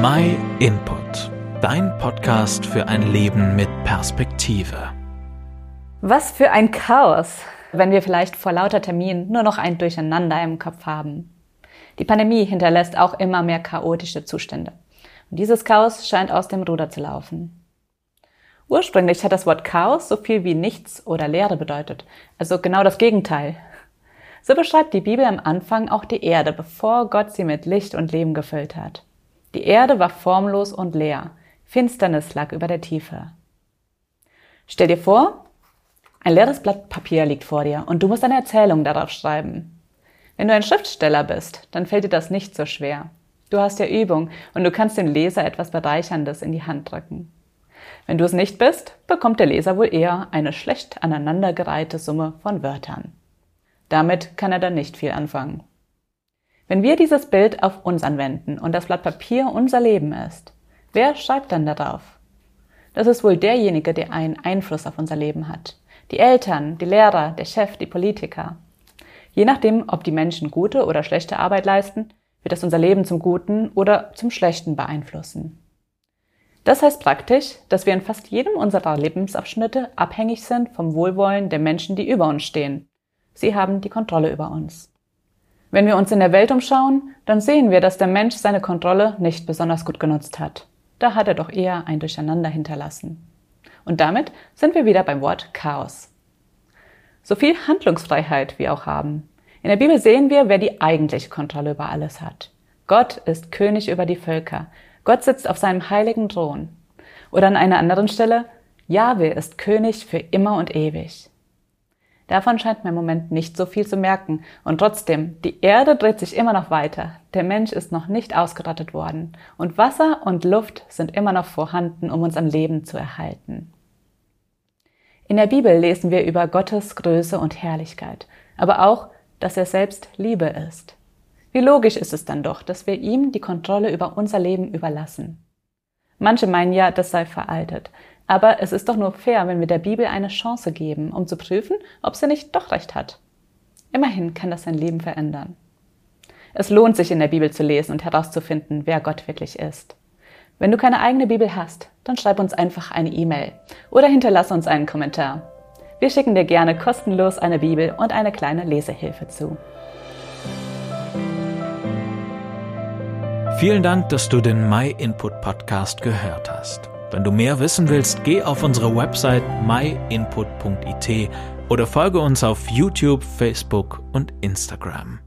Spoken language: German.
My Input, dein Podcast für ein Leben mit Perspektive. Was für ein Chaos, wenn wir vielleicht vor lauter Terminen nur noch ein Durcheinander im Kopf haben. Die Pandemie hinterlässt auch immer mehr chaotische Zustände. Und dieses Chaos scheint aus dem Ruder zu laufen. Ursprünglich hat das Wort Chaos so viel wie nichts oder Leere bedeutet, also genau das Gegenteil. So beschreibt die Bibel am Anfang auch die Erde, bevor Gott sie mit Licht und Leben gefüllt hat. Die Erde war formlos und leer. Finsternis lag über der Tiefe. Stell dir vor, ein leeres Blatt Papier liegt vor dir und du musst eine Erzählung darauf schreiben. Wenn du ein Schriftsteller bist, dann fällt dir das nicht so schwer. Du hast ja Übung und du kannst dem Leser etwas Bereicherndes in die Hand drücken. Wenn du es nicht bist, bekommt der Leser wohl eher eine schlecht aneinandergereihte Summe von Wörtern. Damit kann er dann nicht viel anfangen. Wenn wir dieses Bild auf uns anwenden und das Blatt Papier unser Leben ist, wer schreibt dann darauf? Das ist wohl derjenige, der einen Einfluss auf unser Leben hat. Die Eltern, die Lehrer, der Chef, die Politiker. Je nachdem, ob die Menschen gute oder schlechte Arbeit leisten, wird es unser Leben zum Guten oder zum Schlechten beeinflussen. Das heißt praktisch, dass wir in fast jedem unserer Lebensabschnitte abhängig sind vom Wohlwollen der Menschen, die über uns stehen. Sie haben die Kontrolle über uns. Wenn wir uns in der Welt umschauen, dann sehen wir, dass der Mensch seine Kontrolle nicht besonders gut genutzt hat. Da hat er doch eher ein Durcheinander hinterlassen. Und damit sind wir wieder beim Wort Chaos. So viel Handlungsfreiheit wir auch haben. In der Bibel sehen wir, wer die eigentliche Kontrolle über alles hat. Gott ist König über die Völker. Gott sitzt auf seinem heiligen Thron. Oder an einer anderen Stelle, Jahwe ist König für immer und ewig. Davon scheint mir im Moment nicht so viel zu merken. Und trotzdem, die Erde dreht sich immer noch weiter. Der Mensch ist noch nicht ausgerottet worden. Und Wasser und Luft sind immer noch vorhanden, um uns am Leben zu erhalten. In der Bibel lesen wir über Gottes Größe und Herrlichkeit, aber auch, dass er selbst Liebe ist. Wie logisch ist es dann doch, dass wir ihm die Kontrolle über unser Leben überlassen. Manche meinen ja, das sei veraltet, aber es ist doch nur fair, wenn wir der Bibel eine Chance geben, um zu prüfen, ob sie nicht doch recht hat. Immerhin kann das sein Leben verändern. Es lohnt sich in der Bibel zu lesen und herauszufinden, wer Gott wirklich ist. Wenn du keine eigene Bibel hast, dann schreib uns einfach eine E-Mail oder hinterlasse uns einen Kommentar. Wir schicken dir gerne kostenlos eine Bibel und eine kleine Lesehilfe zu. Vielen Dank, dass du den My Input Podcast gehört hast. Wenn du mehr wissen willst, geh auf unsere Website myinput.it oder folge uns auf YouTube, Facebook und Instagram.